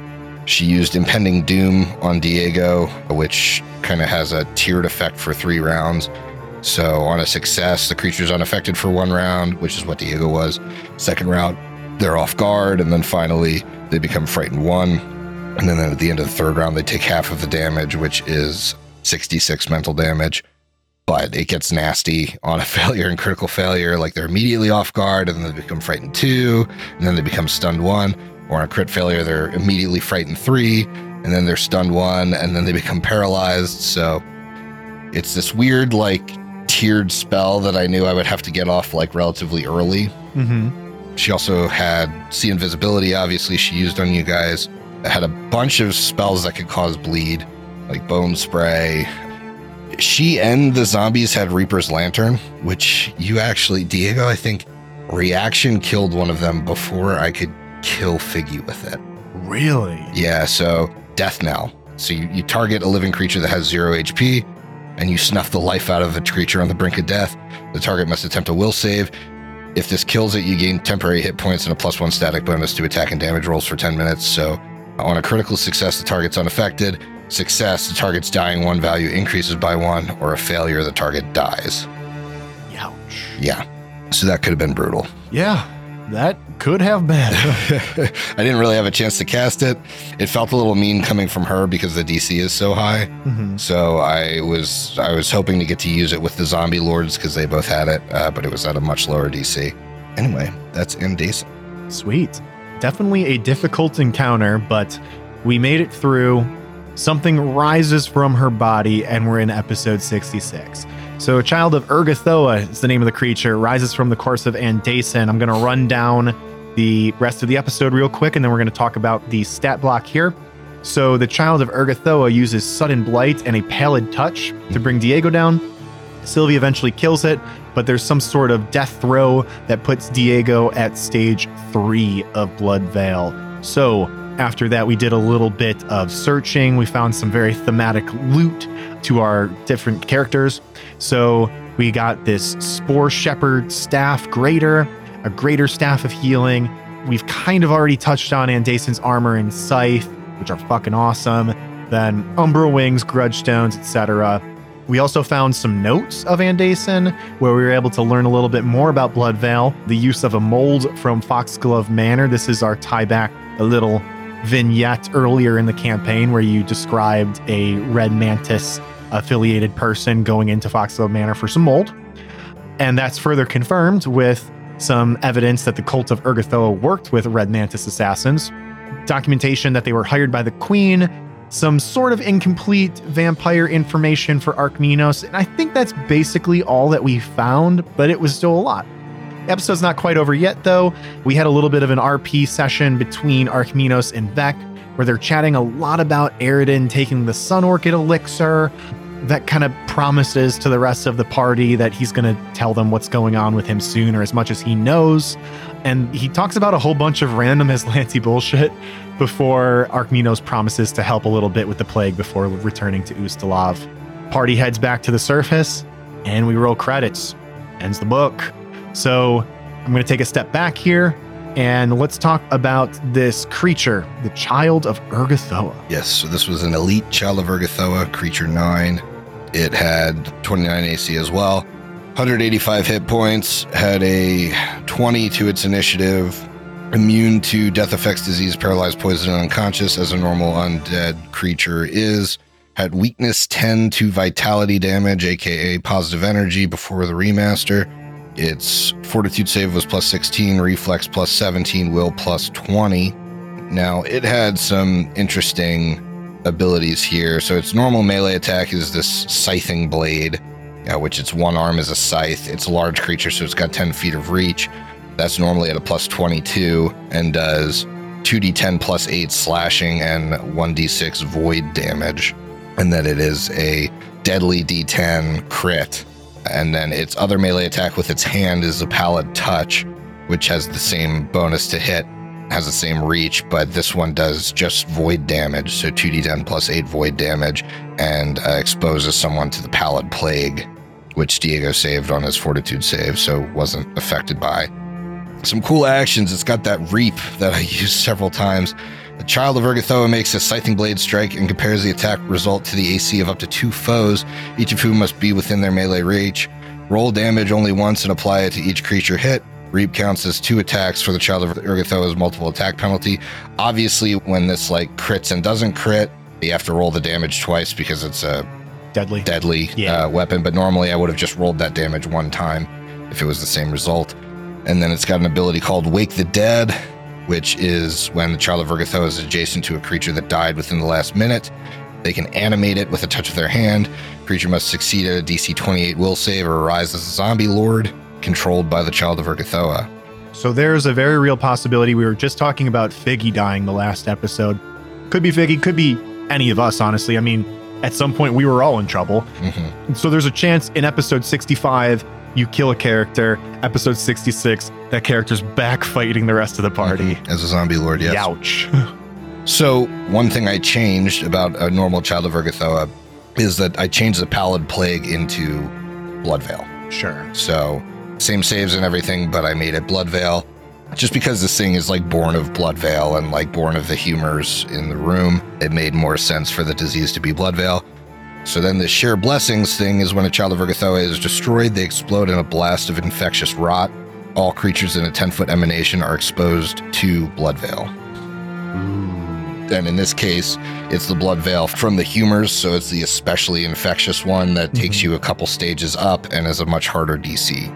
She used Impending Doom on Diego, which kind of has a tiered effect for three rounds. So on a success, the creature's unaffected for one round, which is what Diego was. Second round, they're off guard, and then finally they become frightened one. And then at the end of the third round, they take half of the damage, which is 66 mental damage but it gets nasty on a failure and critical failure. Like they're immediately off guard and then they become frightened two, and then they become stunned one. Or on a crit failure, they're immediately frightened three, and then they're stunned one, and then they become paralyzed. So it's this weird, like, tiered spell that I knew I would have to get off like relatively early. Mm-hmm. She also had see invisibility, obviously, she used on you guys. It had a bunch of spells that could cause bleed, like bone spray. She and the zombies had Reaper's Lantern, which you actually, Diego, I think, reaction killed one of them before I could kill Figgy with it. Really? Yeah, so death knell. So you, you target a living creature that has zero HP, and you snuff the life out of a creature on the brink of death. The target must attempt a will save. If this kills it, you gain temporary hit points and a plus one static bonus to attack and damage rolls for 10 minutes. So on a critical success, the target's unaffected. Success, the target's dying one value increases by one, or a failure, the target dies. Ouch. Yeah. So that could have been brutal. Yeah, that could have been. I didn't really have a chance to cast it. It felt a little mean coming from her because the DC is so high. Mhm. So I was I was hoping to get to use it with the zombie lords because they both had it, uh, but it was at a much lower DC. Anyway, that's indecent. Sweet. Definitely a difficult encounter, but we made it through. Something rises from her body, and we're in episode 66. So, a child of Urgathoa is the name of the creature, rises from the corpse of Andaisin. I'm going to run down the rest of the episode real quick, and then we're going to talk about the stat block here. So, the child of Urgathoa uses sudden blight and a pallid touch to bring Diego down. Sylvie eventually kills it, but there's some sort of death throw that puts Diego at stage three of Blood Veil. So, after that, we did a little bit of searching. We found some very thematic loot to our different characters. So, we got this Spore Shepherd staff greater, a greater staff of healing. We've kind of already touched on Andaisin's armor and scythe, which are fucking awesome. Then Umbra Wings, Grudge Stones, etc. We also found some notes of Andaisin where we were able to learn a little bit more about Blood Veil, the use of a mold from Foxglove Manor. This is our tie back, a little vignette earlier in the campaign where you described a Red Mantis affiliated person going into Foxglove Manor for some mold. And that's further confirmed with some evidence that the cult of Urgathoa worked with Red Mantis assassins, documentation that they were hired by the Queen, some sort of incomplete vampire information for Archminos, and I think that's basically all that we found, but it was still a lot. Episode's not quite over yet, though. We had a little bit of an RP session between Archminos and Vec, where they're chatting a lot about Eridan taking the Sun Orchid elixir. That kind of promises to the rest of the party that he's going to tell them what's going on with him soon, or as much as he knows. And he talks about a whole bunch of random Azlanti bullshit before Archminos promises to help a little bit with the plague before returning to Ustalav. Party heads back to the surface, and we roll credits. Ends the book. So I'm going to take a step back here, and let's talk about this creature, the Child of Urgathoa. Yes, so this was an elite Child of Urgathoa, creature 9. It had 29 AC as well. 185 hit points, had a 20 to its initiative, immune to death effects, disease, paralyzed, poison, and unconscious as a normal undead creature is. Had weakness 10 to vitality damage, aka positive energy, before the remaster. Its fortitude save was plus 16, reflex plus 17, will plus 20. Now, it had some interesting abilities here. So, its normal melee attack is this scything blade, uh, which its one arm is a scythe. It's a large creature, so it's got 10 feet of reach. That's normally at a plus 22 and does 2d10 plus 8 slashing and 1d6 void damage. And then it is a deadly d10 crit. And then its other melee attack with its hand is a pallid touch, which has the same bonus to hit, has the same reach, but this one does just void damage. So 2d10 plus 8 void damage and uh, exposes someone to the pallid plague, which Diego saved on his fortitude save, so wasn't affected by some cool actions. It's got that reap that I used several times. The Child of Urgathoa makes a scything blade strike and compares the attack result to the AC of up to two foes, each of whom must be within their melee reach. Roll damage only once and apply it to each creature hit. Reap counts as two attacks for the Child of Urgathoa's multiple attack penalty. Obviously, when this like crits and doesn't crit, you have to roll the damage twice because it's a Deadly. deadly Yeah. uh, weapon, but normally I would have just rolled that damage one time if it was the same result. And then it's got an ability called Wake the Dead, which is when the Child of Urgathoa is adjacent to a creature that died within the last minute. They can animate it with a touch of their hand. Creature must succeed at a DC 28 will save or arise as a zombie lord controlled by the Child of Urgathoa. So there's a very real possibility. We were just talking about Figgy dying the last episode. Could be Figgy, could be any of us, honestly. I mean, at some point we were all in trouble. hmm So there's a chance in episode 65 you kill a character. Episode 66, that character's back fighting the rest of the mhm. party. As a zombie lord, yes. Ouch. So one thing I changed about a normal child of Urgathoa is that I changed the pallid plague into blood veil. sure. So same saves and everything, but I made it blood veil. Just because this thing is like born of blood veil and like born of the humors in the room, it made more sense for the disease to be blood veil. So then the share blessings thing is when a child of Urgathoa is destroyed, they explode in a blast of infectious rot. All creatures in a 10 foot emanation are exposed to blood veil. And in this case, it's the blood veil from the humors, so it's the especially infectious one that takes Mhm. you a couple stages up and is a much harder DC.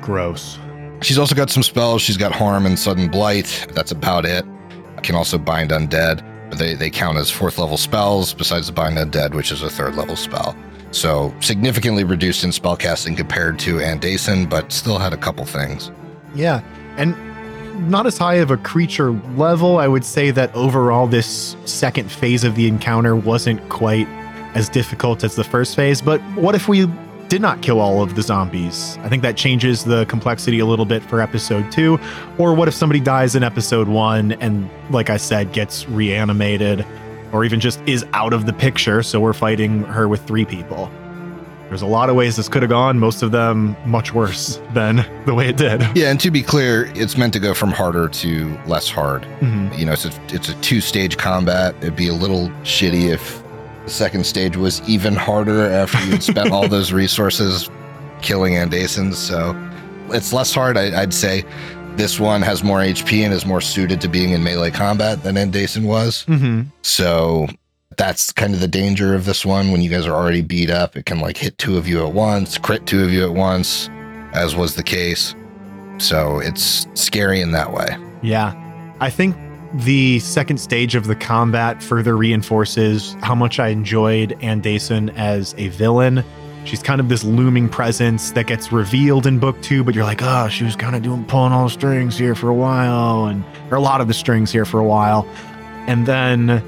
Gross. She's also got some spells. She's got harm and sudden blight. That's about it. Can also bind undead, they, they count as fourth level spells besides the bind undead, which is a third level spell. So significantly reduced in spellcasting compared to Andaisin, but still had a couple things. Yeah. And not as high of a creature level. I would say that overall, this second phase of the encounter wasn't quite as difficult as the first phase. But what if we did not kill all of the zombies? I think that changes the complexity a little bit for episode two. Or what if somebody dies in episode one and, like I said, gets reanimated or even just is out of the picture? So we're fighting her with three people. There's a lot of ways this could have gone, most of them much worse than the way it did. Yeah, and to be clear, it's meant to go from harder to less hard. Mhm. You know, it's a, it's a two stage combat. It'd be a little shitty if the second stage was even harder after you'd spent all those resources killing Andaisins. So it's less hard, I, I'd say. This one has more HP and is more suited to being in melee combat than Andaisin was. Mm-hmm. So that's kind of the danger of this one. When you guys are already beat up, it can like hit two of you at once, crit two of you at once, as was the case. So it's scary in that way. Yeah. I think the second stage of the combat further reinforces how much I enjoyed Andaisin as a villain. She's kind of this looming presence that gets revealed in book two, but you're like, oh, she was kind of doing pulling all the strings here for a while, and or a lot of the strings here for a while. And then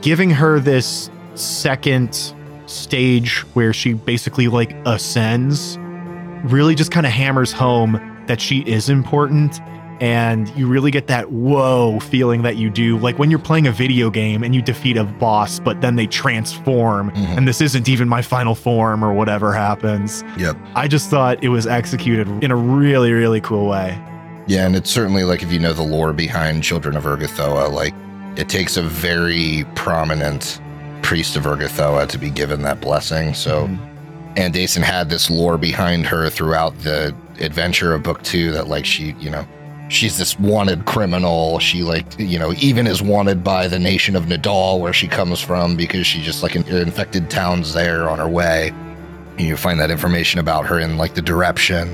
giving her this second stage where she basically like ascends really just kind of hammers home that she is important and you really get that whoa feeling that you do like when you're playing a video game and you defeat a boss but then they transform Mhm. and this isn't even my final form or whatever happens Yep. i just thought it was executed in a really really cool way Yeah, and it's certainly like if you know the lore behind Children of Urgathoa, like it takes a very prominent priest of Urgathoa to be given that blessing. So Mhm. Andaisin had this lore behind her throughout the adventure of book two that like she, you know, she's this wanted criminal. She like, you know, even is wanted by the nation of Nidal where she comes from because she just like in- infected towns there on her way. And you find that information about her in like the direction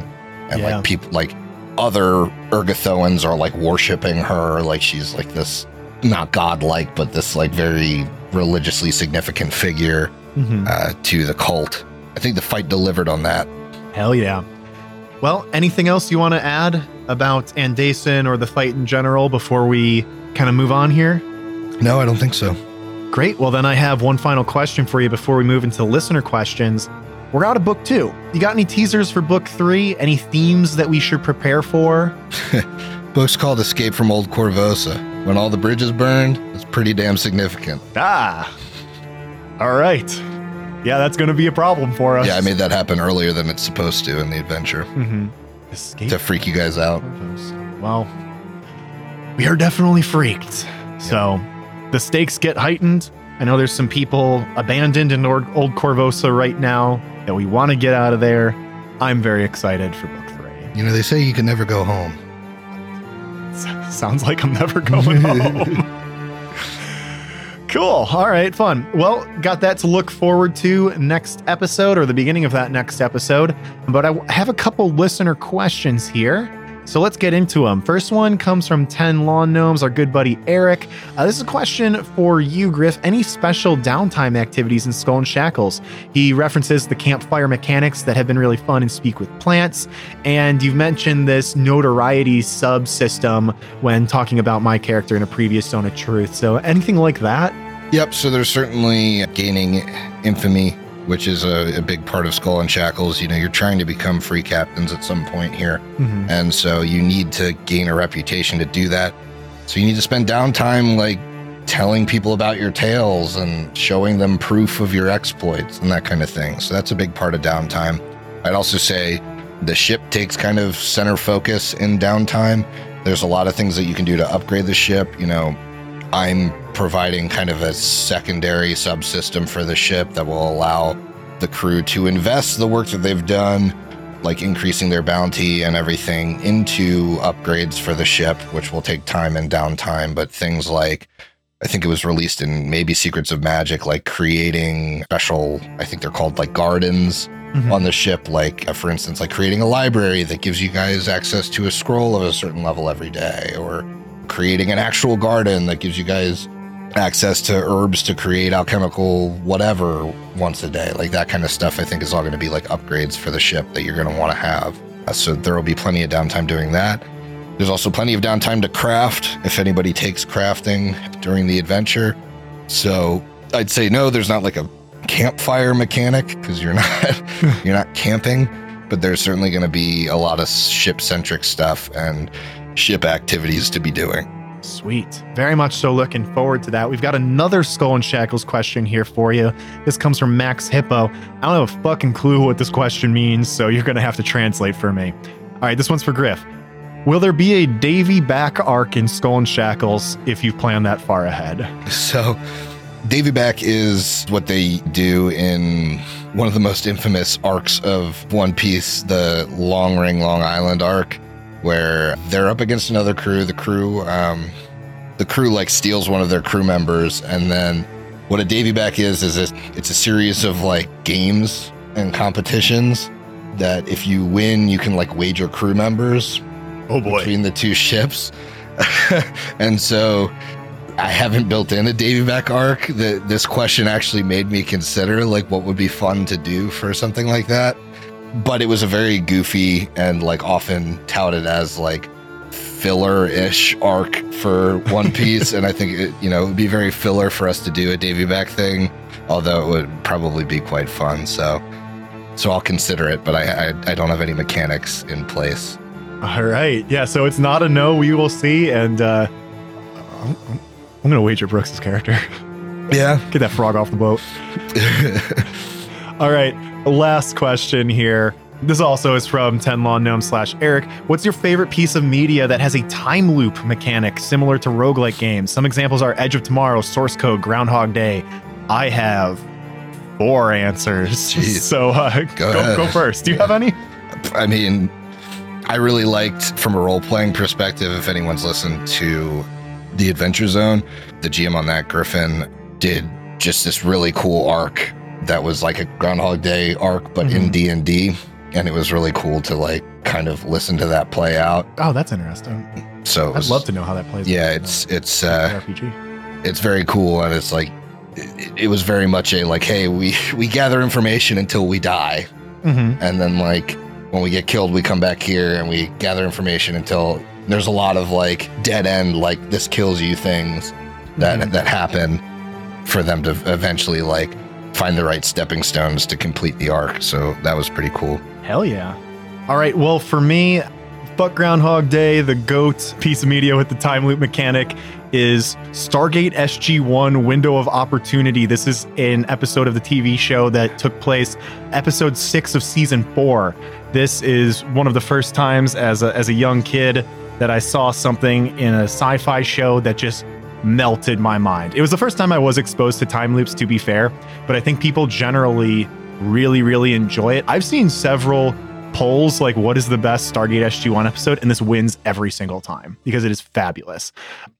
and Yeah. like people like other Urgathoans are like worshiping her like she's like this not godlike but this like very religiously significant figure Mhm. uh, to the cult. I think the fight delivered on that. hell yeah well anything else you want to add about Andaisin or the fight in general before we kind of move on here No, I don't think so. Great. Well, then I have one final question for you before we move into listener questions. We're out of book two. You got any teasers for book three? Any themes that we should prepare for? Book's called Escape from Old Korvosa. When all the bridges burned, it's pretty damn significant. Ah, all right. Yeah, that's going to be a problem for us. Yeah, I made that happen earlier than it's supposed to in the adventure hmm Escape. to freak you guys out. Well, we are definitely freaked. So the stakes get heightened. I know there's some people abandoned in Or- Old Korvosa right now that we want to get out of there. I'm very excited for book three. You know, they say you can never go home. Sounds like I'm never going home. Cool. All right, fun. Well, got that to look forward to next episode or the beginning of that next episode. But I have a couple listener questions here. So let's get into them. First one comes from 10 Lawn Gnomes, our good buddy Eric. Uh, this is a question for you, Griff. Any special downtime activities in Skull and Shackles? He references the campfire mechanics that have been really fun and Speak with Plants. And you've mentioned this notoriety subsystem when talking about my character in a previous Zone of Truth. So anything like that? Yep. So there's certainly gaining infamy which is a, a, big part of Skull and Shackles. You know, you're trying to become free captains at some point here. Mm-hmm. And so you need to gain a reputation to do that. So you need to spend downtime like telling people about your tales and showing them proof of your exploits and that kind of thing. So that's a big part of downtime. I'd also say the ship takes kind of center focus in downtime. There's a lot of things that you can do to upgrade the ship. You know, I'm providing kind of a secondary subsystem for the ship that will allow the crew to invest the work that they've done, like increasing their bounty and everything, into upgrades for the ship, which will take time and downtime. But things like, I think it was released in maybe Secrets of Magic, like creating special, I think they're called like gardens. Mm-hmm. on the ship, like uh, for instance, like creating a library that gives you guys access to a scroll of a certain level every day, or creating an actual garden that gives you guys access to herbs to create alchemical whatever once a day. Like that kind of stuff, I think is all going to be like upgrades for the ship that you're going to want to have. Uh, so there will be plenty of downtime doing that. There's also plenty of downtime to craft if anybody takes crafting during the adventure. So I'd say no, there's not like a campfire mechanic because you're not you're not camping, but there's certainly going to be a lot of ship centric stuff and ship activities to be doing. Sweet. Very much so looking forward to that. We've got another Skull and Shackles question here for you. This comes from Max Hippo. I don't have a fucking clue what this question means, so you're going to have to translate for me. All right, this one's for Griff. Will there be a Davy back arc in Skull and Shackles if you plan that far ahead? So, Davy back is what they do in one of the most infamous arcs of One Piece, the Long Ring Long Island arc where they're up against another crew. The crew, um, the crew like steals one of their crew members, and then what a Davy back is is it, it's a series of like games and competitions that if you win, you can like wager crew members. Oh boy! Between the two ships, and so I haven't built in a Davy back arc. That this question actually made me consider like what would be fun to do for something like that but it was a very goofy and like often touted as like filler-ish arc for One Piece, and I think it, you know it would be very filler for us to do a Davy back thing, although it would probably be quite fun. So, so I'll consider it, but I, I, I don't have any mechanics in place. All right, yeah. So it's not a no. We will see, and uh, I'm, I'm gonna wager Brooks's character. Yeah, get that frog off the boat. All right, last question here. This also is from 10 Lawn Gnome slash Eric. What's your favorite piece of media that has a time loop mechanic similar to roguelike games? Some examples are Edge of Tomorrow, Source Code, Groundhog Day. I have four answers. Jeez. So uh, go, go, go first. Do you have any? I mean, I really liked from a role playing perspective, if anyone's listened to The Adventure Zone, the GM on that, Griffin, did just this really cool arc that was like a Groundhog Day arc, but mm-hmm. in D and D, and it was really cool to like kind of listen to that play out. Oh, that's interesting. So was, I'd love to know how that plays. Yeah, it's it's uh, RPG. It's very cool, and it's like it, it, was very much a like, hey, we we gather information until we die, mm-hmm. and then like when we get killed, we come back here and we gather information until there's a lot of like dead end, like this kills you things that mm-hmm. that happen for them to eventually like find the right stepping stones to complete the arc. So that was pretty cool. Hell yeah. All right. Well, for me, fuck Groundhog Day, the GOAT piece of media with the time loop mechanic is Stargate SG1 Window of Opportunity. This is an episode of the TV show that took place episode 6 of season 4. This is one of the first times as a, as a young kid that I saw something in a sci-fi show that just melted my mind. It was the first time I was exposed to time loops, to be fair, but I think people generally really, really enjoy it. I've seen several polls like what is the best Stargate SG1 episode, and this wins every single time because it is fabulous.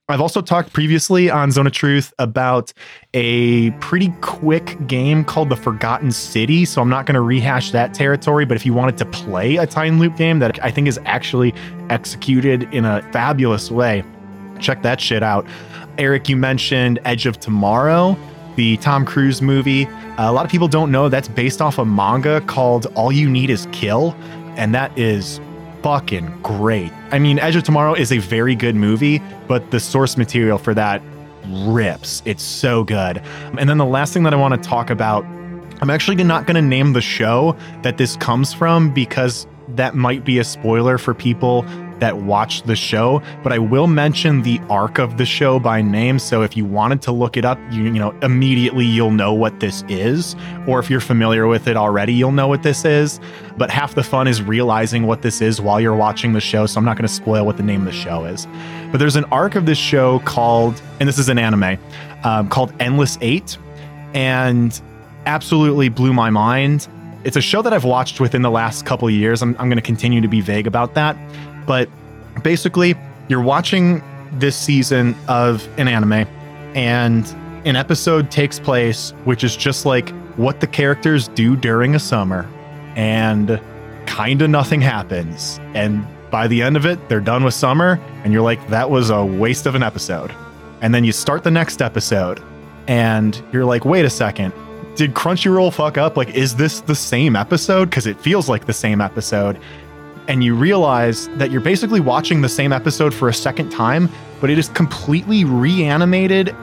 I've also talked previously on Zone of Truth about a pretty quick game called The Forgotten City. So I'm not going to rehash that territory. But if you wanted to play a time loop game that I think is actually executed in a fabulous way, check that shit out. Eric, you mentioned Edge of Tomorrow, the Tom Cruise movie. a lot of people don't know that's based off a manga called All You Need Is Kill. And that is fucking great. I mean, Edge of Tomorrow is a very good movie, but the source material for that rips. It's so good. And then the last thing that I want to talk about, I'm actually not going to name the show that this comes from because that might be a spoiler for people that watched the show, but I will mention the arc of the show by name. So if you wanted to look it up, you, you know, immediately you'll know what this is. Or if you're familiar with it already, you'll know what this is. But half the fun is realizing what this is while you're watching the show. So I'm not going to spoil what the name of the show is. But there's an arc of this show called, and this is an anime, um, called Endless Eight. And absolutely blew my mind. It's a show that I've watched within the last couple years. I'm, I'm going to continue to be vague about that. But basically, you're watching this season of an anime, and an episode takes place, which is just like what the characters do during a summer, and kind of nothing happens. And by the end of it, they're done with summer, and you're like, that was a waste of an episode. And then you start the next episode, and you're like, wait a second. Did Crunchyroll fuck up? Like, is this the same episode? Because it feels like the same episode and you realize that you're basically watching the same episode for a second time, but it is completely reanimated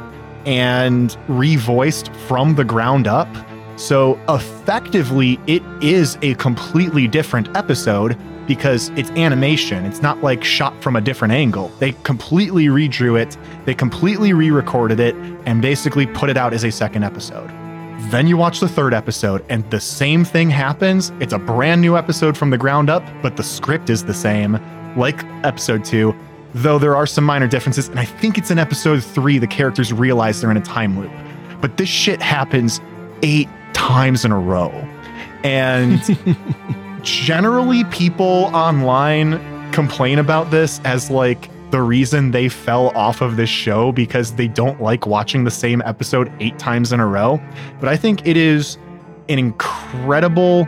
and revoiced from the ground up. So effectively, it is a completely different episode because it's animation. It's not like shot from a different angle. They completely redrew it, they completely re recorded it, and basically put it out as a second episode. Then you watch the third episode, and the same thing happens. It's a brand new episode from the ground up, but the script is the same, like episode two, though there are some minor differences. And I think it's in episode three, the characters realize they're in a time loop. But this shit happens eight times in a row. And generally, people online complain about this as like, the reason they fell off of this show because they don't like watching the same episode eight times in a row. But I think it is an incredible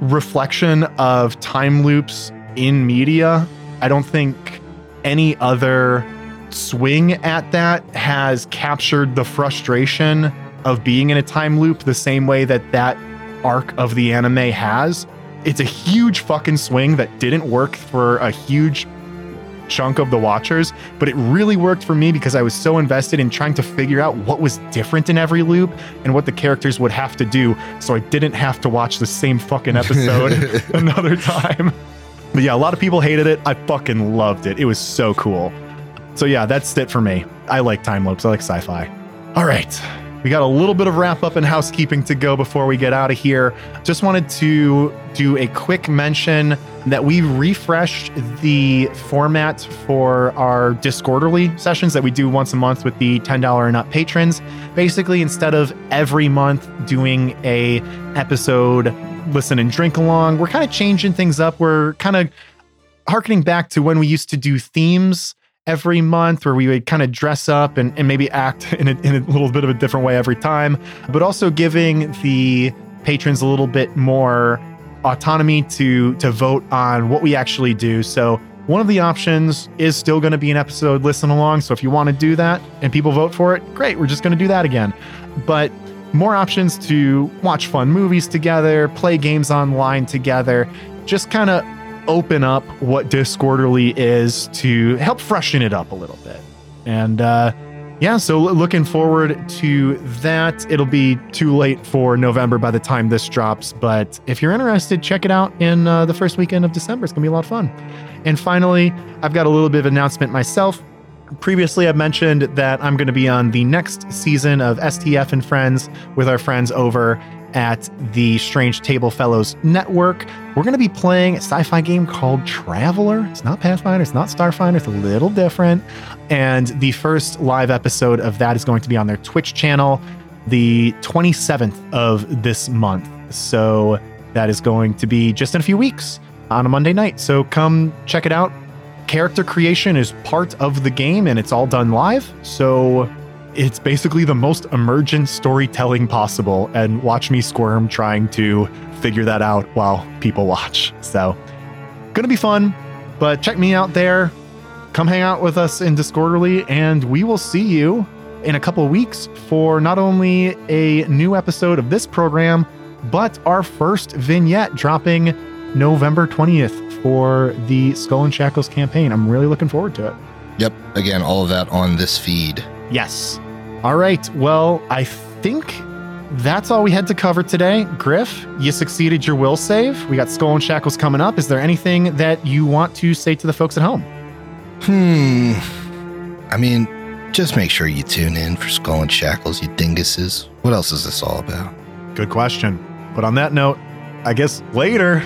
reflection of time loops in media. I don't think any other swing at that has captured the frustration of being in a time loop the same way that that arc of the anime has. It's a huge fucking swing that didn't work for a huge chunk of the watchers, but it really worked for me because I was so invested in trying to figure out what was different in every loop and what the characters would have to do so I didn't have to watch the same fucking episode another time. But yeah, a lot of people hated it. I fucking loved it. It was so cool. So yeah, that's it for me. I like time loops. I like sci-fi. All right. We got a little bit of wrap up and housekeeping to go before we get out of here. Just wanted to do a quick mention that we refreshed the format for our Discorderly sessions that we do once a month with the $10 and up patrons. Basically, instead of every month doing a episode listen and drink along, we're kind of changing things up. We're kind of harkening back to when we used to do themes every month where we would kind of dress up and, and maybe act in a, in a little bit of a different way every time, but also giving the patrons a little bit more autonomy to to vote on what we actually do. So one of the options is still going to be an episode listen along. So if you want to do that and people vote for it, great, we're just going to do that again. But more options to watch fun movies together, play games online together, just kind of open up what Discorderly is to help freshen it up a little bit. And uh, yeah, so looking forward to that. It'll be too late for November by the time this drops, but if you're interested, check it out in uh, the first weekend of December. It's going to be a lot of fun. And finally, I've got a little bit of announcement myself. Previously, I've mentioned that I'm going to be on the next season of STF and Friends with our friends over at the Strange Table Fellows Network. We're going to be playing a sci fi game called Traveler. It's not Pathfinder, it's not Starfinder, it's a little different. And the first live episode of that is going to be on their Twitch channel the 27th of this month. So that is going to be just in a few weeks on a Monday night. So come check it out character creation is part of the game and it's all done live. So it's basically the most emergent storytelling possible. And watch me squirm trying to figure that out while people watch. So, gonna be fun, but check me out there. Come hang out with us in Discorderly, and we will see you in a couple of weeks for not only a new episode of this program, but our first vignette dropping November 20th for the Skull and Shackles campaign. I'm really looking forward to it. Yep. Again, all of that on this feed. Yes. All right. Well, I think that's all we had to cover today. Griff, you succeeded your will save. We got Skull and Shackles coming up. Is there anything that you want to say to the folks at home? Hmm. I mean, just make sure you tune in for Skull and Shackles, you dinguses. What else is this all about? Good question. But on that note, I guess later.